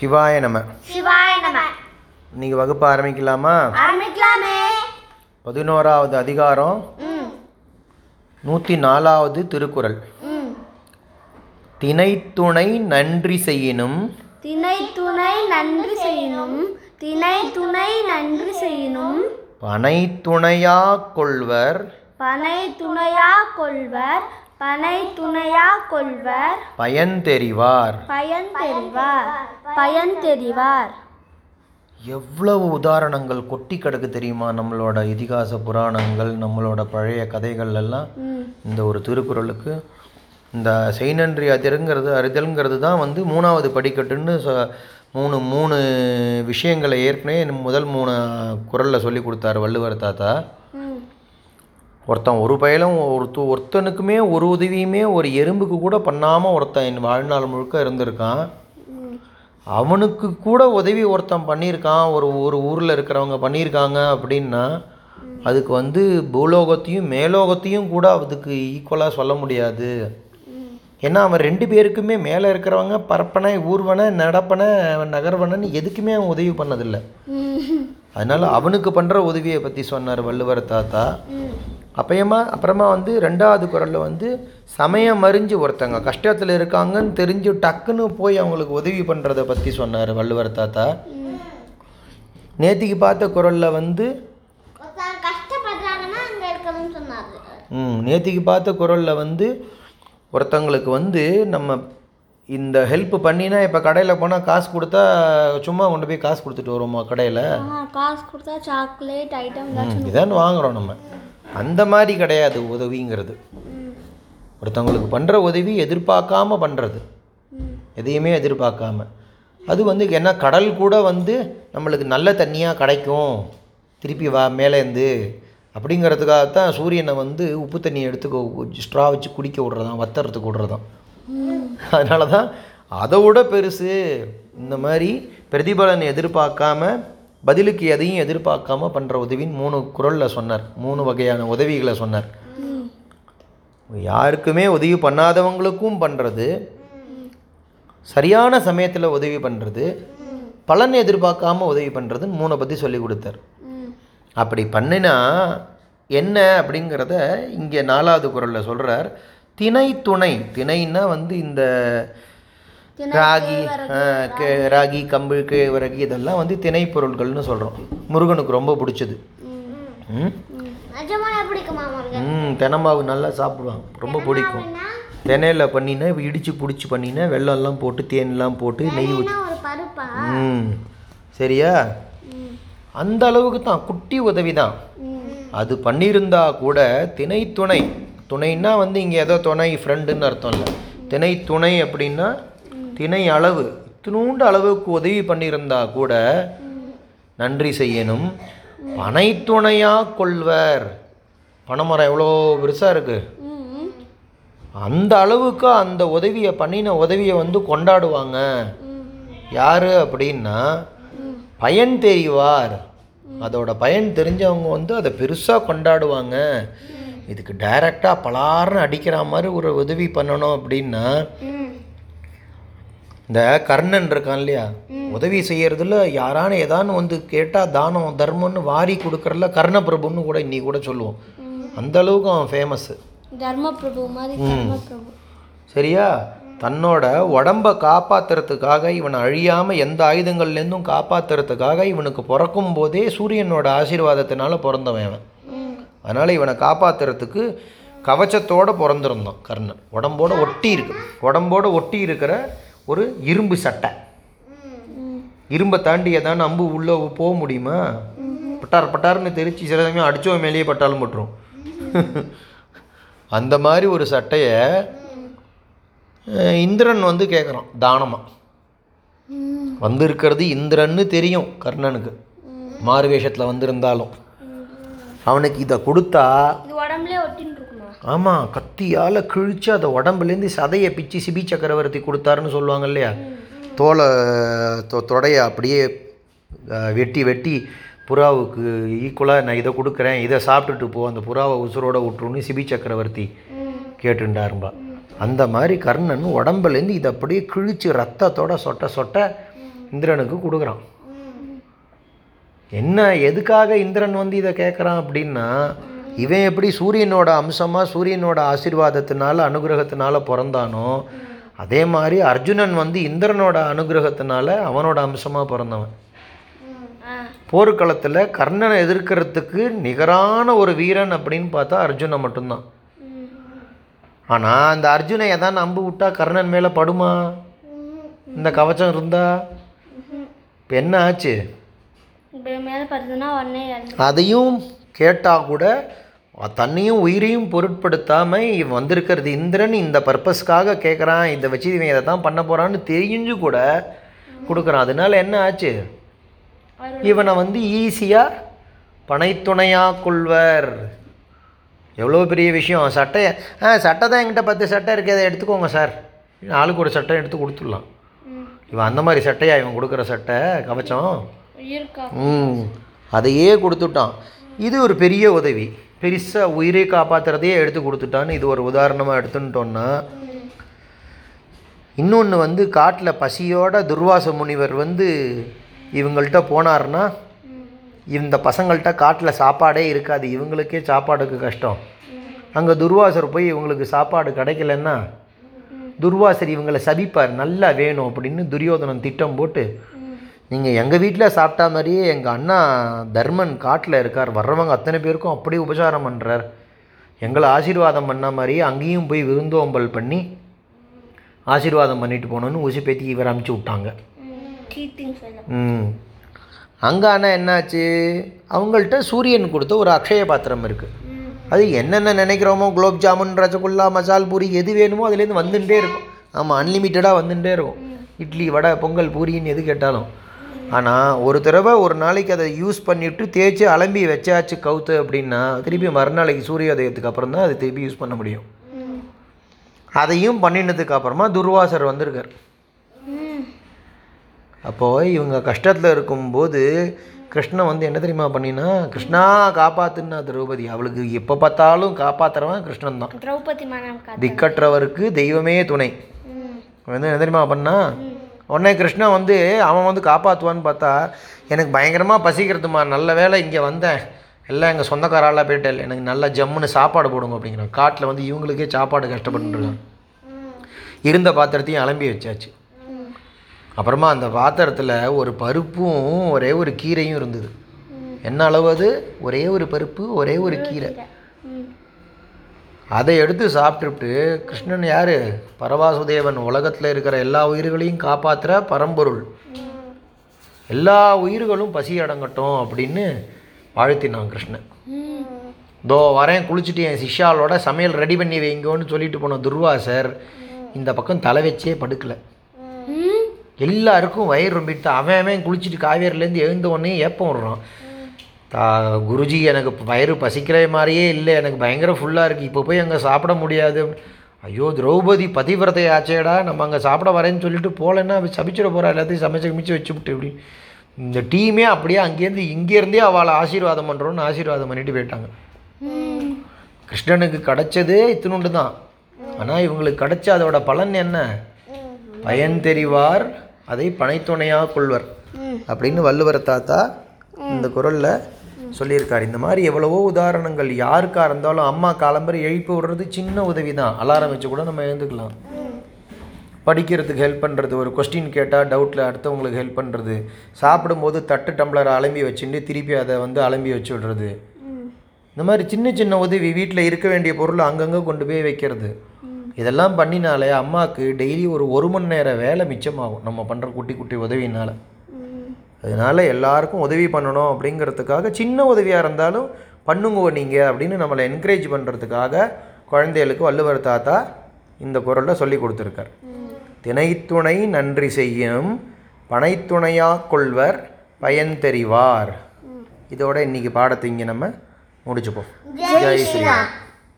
சிவாய நம. சிவாய நம. இன்னைக்கு வகுப்பு ஆரம்பிக்கலாமா? ஆரம்பிக்கலாமே. பதினோராவது அதிகாரம். நூற்றி நாலாவது திருக்குறள். திணைத்துணை நன்றி செய்யினும். திணை துணை நன்றி செய்யணும் திணை துணை நன்றி செய்யணும் பனை துணையா கொள்வர். பனை துணையா கொள்வர். பனை துணையா கொள்வர். பயன் தெரிவார். பயன் தெரிவார். பயன் தெரிவார். எவ்வளவு உதாரணங்கள் கொட்டி கிடக்கு தெரியுமா? நம்மளோட இதிகாச புராணங்கள் நம்மளோட பழைய கதைகள் எல்லாம். இந்த ஒரு திருக்குறளுக்கு. இந்த செய்நன்றி அதிருங்கிறது அறிதல்ங்கிறது தான் வந்து மூணாவது படிக்கட்டுன்னு மூணு மூணு விஷயங்களை ஏற்கனவே முதல் மூணு குரலில் சொல்லி கொடுத்தாரு வள்ளுவர் தாத்தா. ஒருத்தன் ஒரு பயலும் ஒருத்த ஒருத்தனுக்குமே ஒரு உதவியுமே ஒரு எறும்புக்கு கூட பண்ணாமல் ஒருத்தன் என் வாழ்நாள் முழுக்க இருந்திருக்கான். அவனுக்கு கூட உதவி ஒருத்தன் பண்ணியிருக்கான் ஒரு ஒரு ஊரில் இருக்கிறவங்க பண்ணியிருக்காங்க அப்படின்னா அதுக்கு வந்து பூலோகத்தையும் மேலோகத்தையும் கூட அதுக்கு ஈக்குவலாக சொல்ல முடியாது. ஏன்னா அவன் ரெண்டு பேருக்குமே மேலே இருக்கிறவங்க பரப்பனை ஊர்வன நடப்பன நகர்வனன்னு எதுக்குமே அவன் உதவி பண்ணதில்லை. அதனால் அவனுக்கு பண்ணுற உதவியை பற்றி சொன்னார் வள்ளுவர் தாத்தா. அப்பயமா அப்புறமா வந்து ரெண்டாவது குரலில் வந்து சமயம் அறிஞ்சு ஒருத்தங்க கஷ்டத்தில் இருக்காங்கன்னு தெரிஞ்சு டக்குன்னு போய் அவங்களுக்கு உதவி பண்ணுறதை பற்றி சொன்னார் வள்ளுவர் தாத்தா. நேத்திக்கு பார்த்த குரலில் வந்து ம் நேத்திக்கு பார்த்த குரலில் வந்து ஒருத்தங்களுக்கு வந்து நம்ம இந்த ஹெல்ப் பண்ணினா இப்போ கடையில் போனால் காசு கொடுத்தா சும்மா கொண்டு போய் காசு கொடுத்துட்டு வருவோமா கடையில்? காசு கொடுத்தா சாக்லேட் ஐட்டம் இதான் வாங்குறோம் நம்ம. அந்த மாதிரி கிடையாது உதவிங்கிறது. ஒருத்தவங்களுக்கு பண்ணுற உதவி எதிர்பார்க்காம பண்ணுறது எதையுமே எதிர்பார்க்காம. அது வந்து என்ன கடல் கூட வந்து நம்மளுக்கு நல்ல தண்ணியாக கிடைக்கும். திருப்பி வா மேலேருந்து அப்படிங்கிறதுக்காகத்தான் சூரியனை வந்து உப்பு தண்ணியை எடுத்து ஸ்ட்ரா வச்சு குடிக்க விட்றதான் வத்தறதுக்கு விட்றதான் அதனால தான் அதை விட பெருசு இந்த மாதிரி பிரதிபலன் எதிர்பார்க்காம பதிலுக்கு எதையும் எதிர்பார்க்காம பண்ணுற உதவின்னு மூணு குரலில் சொன்னார். மூணு வகையான உதவிகளை சொன்னார். யாருக்குமே உதவி பண்ணாதவங்களுக்கும் பண்ணுறது சரியான சமயத்தில் உதவி பண்ணுறது பலன் எதிர்பார்க்காம உதவி பண்ணுறதுன்னு மூணை பற்றி சொல்லி கொடுத்தார். அப்படி பண்ணினா என்ன அப்படிங்கிறத இங்கே நாலாவது குரலில் சொல்கிறார் திணை துணை திணைன்னா வந்து இந்த ராகி ராகி. கம்பு கேழ்வரகு இதெல்லாம் வந்து திணை பொருட்கள்னு சொல்கிறோம் முருகனுக்கு ரொம்ப பிடிச்சது. ம் தெனமாவு நல்லா சாப்பிடுவான். ரொம்ப பிடிக்கும். தினையில் பண்ணினா இடித்து பிடிச்சி பண்ணினா வெள்ளம்லாம் போட்டு தேன்லாம் போட்டு நெய் ஊற்றி ம். சரியா? அந்த அளவுக்கு தான். குட்டி உதவி தான். அது பண்ணியிருந்தா கூட திணை துணை. துணைன்னா வந்து இங்கே ஏதோ துணை ஃப்ரெண்டுன்னு அர்த்தம் இல்லை. திணை துணை அப்படின்னா திணை அளவு இத்தினூண்டு அளவுக்கு உதவி பண்ணியிருந்தா கூட நன்றி செய்யணும். பனை துணையாக கொள்வர். பனைமரம் எவ்வளோ பெருசாக இருக்குது அந்த அளவுக்கு அந்த உதவியை பண்ணின உதவியை வந்து கொண்டாடுவாங்க. யார் அப்படின்னா பயன் தெரிவார் அதோட பயன் தெரிஞ்சவங்க வந்து அதை பெருசாக கொண்டாடுவாங்க. இதுக்கு டைரெக்டாக பலார்னு அடிக்கிற மாதிரி ஒரு உதவி பண்ணணும் அப்படின்னா இந்த கர்ணன் இருக்கான் இல்லையா? உதவி செய்யறதுல யாரான ஏதானு வந்து கேட்டால் தானம் தர்மம்னு வாரி கொடுக்கறதுல கர்ணபிரபுன்னு கூட இன்னைக்கு கூட சொல்லுவோம். அந்த அளவுக்கு அவன் ஃபேமஸ்ஸு தர்மபிரபு மாதிரி சரியா? தன்னோட உடம்ப காப்பாத்துறதுக்காக இவனை அழியாமல் எந்த ஆயுதங்கள்லேருந்தும் காப்பாத்துறதுக்காக இவனுக்கு பிறக்கும் போதே சூரியனோட ஆசீர்வாதத்தினால பிறந்தவன் அவன். ம். அதனால் இவனை காப்பாத்துறதுக்கு கவச்சத்தோட பிறந்திருந்தான் கர்ணன். உடம்போட ஒட்டி இருக்கு. உடம்போட ஒட்டி இருக்கிற ஒரு இரும்பு சட்டை. இரும்பை தாண்டி ஏதான அம்பு உள்ளே போக முடியுமா? பட்டார் பட்டார்னு தெரிச்சு சில சமயம் அடிச்சவன் மேலேயே பட்டாலும் பட்டுரும். அந்த மாதிரி ஒரு சட்டையை இந்திரன் வந்து கேட்குறான் தானமாக வந்திருக்கிறது இந்திரன்னு தெரியும் கர்ணனுக்கு. மாறு வேஷத்தில் வந்திருந்தாலும். அவனுக்கு இதை கொடுத்தா ஆமாம் கத்தியால் கிழித்து அதை உடம்புலேருந்து சதையை பிச்சு சிபி சக்கரவர்த்தி கொடுத்தாருன்னு சொல்லுவாங்க இல்லையா? தோலை தொ தொடைய அப்படியே வெட்டி வெட்டி புறாவுக்கு ஈக்குவலாக நான் இதை கொடுக்குறேன் இதை சாப்பிட்டுட்டு போ அந்த புறாவை உசுரோட விட்டுருன்னு சிபி சக்கரவர்த்தி கேட்டுண்டாரும்பா. அந்த மாதிரி கர்ணன் உடம்புலேருந்து இதை அப்படியே கிழித்து ரத்தத்தோட சொட்ட சொட்ட இந்திரனுக்கு கொடுக்குறான். என்ன எதுக்காக இந்திரன் வந்து இதை கேட்குறான் அப்படின்னா இவன் எப்படி சூரியனோட அம்சமாக சூரியனோட ஆசீர்வாதத்தினால அனுகிரகத்தினால பிறந்தானோ அதே மாதிரி அர்ஜுனன் வந்து இந்திரனோட அனுகிரகத்தினால அவனோட அம்சமாக பிறந்தவன். போர்க்களத்தில் கர்ணனை எதிர்க்கிறதுக்கு நிகரான ஒரு வீரன் அப்படின்னு பார்த்தா அர்ஜுனன் மட்டும்தான். ஆனால் அந்த அர்ஜுனை எதான் நம்பு விட்டா கர்ணன் மேலே படுமா? இந்த கவச்சம் இருந்தா? இப்போ என்ன ஆச்சு? அதையும் கேட்டால் கூட தன்னையும் உயிரையும் பொருட்படுத்தாமல் இவன் வந்திருக்கிறது இந்திரன் இந்த பர்பஸ்க்காக கேட்குறான் இதை வச்சு இவன் இதை தான் பண்ண போகிறான்னு தெரிஞ்சு கூட கொடுக்குறான். அதனால என்ன ஆச்சு? இவனை வந்து ஈஸியாக பனைத்துணையாக கொள்வர் எவ்வளோ பெரிய விஷயம். சட்டையை ஆ சட்டை தான் என்கிட்ட பத்து சட்டை இருக்குது அதை எடுத்துக்கோங்க சார். ஆளுக்கு ஒரு சட்டை எடுத்து கொடுத்துடலாம். இவன் அந்த மாதிரி சட்டையா இவன் கொடுக்குற சட்டை? கவச்சம்? ம். அதையே கொடுத்துட்டான். இது ஒரு பெரிய உதவி. பெருசாக உயிரை காப்பாற்றுறதையே எடுத்து கொடுத்துட்டான்னு இது ஒரு உதாரணமாக எடுத்துட்டோன்னா இன்னொன்று வந்து காட்டில் பசியோட துர்வாச முனிவர் வந்து இவங்கள்ட்ட போனார்னா இந்த பசங்கள்கிட்ட காட்டில் சாப்பாடே இருக்காது. இவங்களுக்கே சாப்பாடுக்கு கஷ்டம். அங்கே துர்வாசர் போய் இவங்களுக்கு சாப்பாடு கிடைக்கலன்னா துர்வாசர் இவங்களை சபிப்பார். நல்லா வேணும் அப்படின்னு துரியோதனன் திட்டம் போட்டு நீங்கள் எங்கள் வீட்டில் சாப்பிட்டா மாதிரியே எங்கள் அண்ணா தர்மன் காட்டில் இருக்கார். வர்றவங்க அத்தனை பேருக்கும் அப்படியே உபசாரம் பண்ணுறார் எங்களை ஆசீர்வாதம் பண்ண மாதிரியே அங்கேயும் போய் விருந்தோம்பல் பண்ணி ஆசீர்வாதம் பண்ணிட்டு போகணுன்னு ஊசி பேத்தி இவர் அமுச்சு விட்டாங்க. ம். அங்கே ஆனால் என்னாச்சு? அவங்கள்ட்ட சூரியன் கொடுத்த ஒரு அக்ஷய பாத்திரம் இருக்குது அது என்னென்ன நினைக்கிறோமோ குலோப் ஜாமுன் ரசகுல்லா மசால் பூரி எது வேணுமோ அதுலேருந்து வந்துட்டே இருக்கும். ஆமாம் அன்லிமிட்டடாக வந்துட்டே இருக்கும். இட்லி வடை பொங்கல் பூரின்னு எது கேட்டாலும். ஆனால் ஒரு தடவை ஒரு நாளைக்கு அதை யூஸ் பண்ணிவிட்டு தேய்ச்சி அலம்பி வச்சாச்சு கவுத்து அப்படின்னா திருப்பி மறுநாளைக்கு சூரியோதயத்துக்கு அப்புறம் தான் அதை திருப்பி யூஸ் பண்ண முடியும். அதையும் பண்ணினதுக்கு அப்புறமா துர்வாசர் வந்திருக்கார். அப்போது இவங்க கஷ்டத்தில் இருக்கும்போது கிருஷ்ணன் வந்து என்ன தெரியுமா பண்ணினா கிருஷ்ணா காப்பாத்துன்னா திரௌபதி. அவளுக்கு எப்போ பார்த்தாலும் காப்பாத்துறவன் கிருஷ்ணன் தான். திரௌபதி திக்கற்றவருக்கு தெய்வமே துணை. வந்து என்ன தெரியுமா பண்ணா உடனே கிருஷ்ணன் வந்து அவன் வந்து காப்பாற்றுவான்னு பார்த்தா எனக்கு பயங்கரமாக பசிக்கிறதுமா நல்ல வேளை இங்கே வந்தேன். எல்லாம் எங்கள் சொந்தக்காராலாம் போயிட்டேன். எனக்கு நல்ல ஜம்முன்னு சாப்பாடு போடுங்க அப்படிங்கிறான். காட்டில் வந்து இவங்களுக்கே சாப்பாடு கஷ்டப்பட்டுருக்கான். இருந்த பாத்திரத்தையும் அலம்பி வச்சாச்சு. அப்புறமா அந்த பாத்திரத்தில் ஒரு பருப்பும் ஒரே ஒரு கீரையும் இருந்தது. என்ன அளவு அது? ஒரே ஒரு பருப்பு ஒரே ஒரு கீரை. அதை எடுத்து சாப்பிட்டுட்டு கிருஷ்ணன் யார்? பரவாசுதேவன் உலகத்தில் இருக்கிற எல்லா உயிர்களையும் காப்பாற்றுற பரம்பொருள். எல்லா உயிர்களும் பசி அடங்கட்டும் அப்படின்னு வாழ்த்தினான் கிருஷ்ணன். தோ வரேன் குளிச்சுட்டு என் சிஷ்யாலோட சமையல் ரெடி பண்ணி வைங்கோன்னு சொல்லிட்டு போன துர்வாசர் இந்த பக்கம் தலை வச்சே படுக்கலை. எல்லாருக்கும் வயிறு ரொம்பிட்டு அவன் அவன் குளிச்சுட்டு காவேரிலேருந்து எழுந்த உடனே ஏப்பம் விடுறான். தா குருஜி எனக்கு வயிறு பசிக்கிற மாதிரியே இல்லை எனக்கு பயங்கர ஃபுல்லாக இருக்குது இப்போ போய் அங்கே சாப்பிட முடியாது. ஐயோ திரௌபதி பதிவிரதை ஆச்சேடா நம்ம அங்கே சாப்பிட வரேன்னு சொல்லிட்டு போகலன்னா சமைச்சிட போகிறா எல்லாத்தையும் சமைச்சு கிமிச்சு வச்சுவிட்டு இப்படி. இந்த டீமே அப்படியே அங்கேருந்து இங்கேருந்தே அவளை ஆசீர்வாதம் பண்ணுறோன்னு ஆசீர்வாதம் பண்ணிட்டு போயிட்டாங்க. கிருஷ்ணனுக்கு கிடைச்சதே இத்தினுண்டு தான். ஆனால் இவங்களுக்கு கிடச்ச அதோட பலன் என்ன? பயன் தெரிவார் அதை பனைத்துணையாக கொள்வர். அப்படின்னு வள்ளுவர் தாத்தா இந்த குரலில் சொல்லியிருக்கார். இந்த மாதிரி எவ்வளவோ உதாரணங்கள் யாருக்காக இருந்தாலும் அம்மா காலம்பரை எழுப்பி விடுறது சின்ன உதவி தான் அலாரம் வச்சு கூட நம்ம எழுந்துக்கலாம். படிக்கிறதுக்கு ஹெல்ப் பண்ணுறது ஒரு கொஸ்டின் கேட்டால் டவுட்டில் அடுத்தவங்களுக்கு ஹெல்ப் பண்ணுறது சாப்பிடும்போது தட்டு டம்ளர் அலம்பி வச்சுட்டு திருப்பி அதை வந்து அலம்பி வச்சு விடுறது. இந்த மாதிரி சின்ன சின்ன உதவி வீட்டில் இருக்க வேண்டிய பொருளை அங்கங்கே கொண்டு போய் வைக்கிறது. இதெல்லாம் பண்ணினாலே அம்மாவுக்கு டெய்லி ஒரு ஒரு மணி நேரம் வேலை மிச்சமாகும். நம்ம பண்ணுற குட்டி குட்டி உதவினால அதனால் எல்லாருக்கும் உதவி பண்ணணும் அப்படிங்கிறதுக்காக சின்ன உதவியாக இருந்தாலும் பண்ணுங்க நீங்கள் அப்படின்னு நம்மளை என்கரேஜ் பண்ணுறதுக்காக குழந்தைகளுக்கு வள்ளுவர் தாத்தா இந்த குரலில் சொல்லி கொடுத்துருக்கார். தினைத்துணை நன்றி செய்யும் பனைத்துணையாக கொள்வர் பயன் தெரிவார். இதோட இன்னைக்கு பாடத்தை இங்கே நம்ம முடிச்சுப்போம். ஜெய் ஸ்ரீராம்.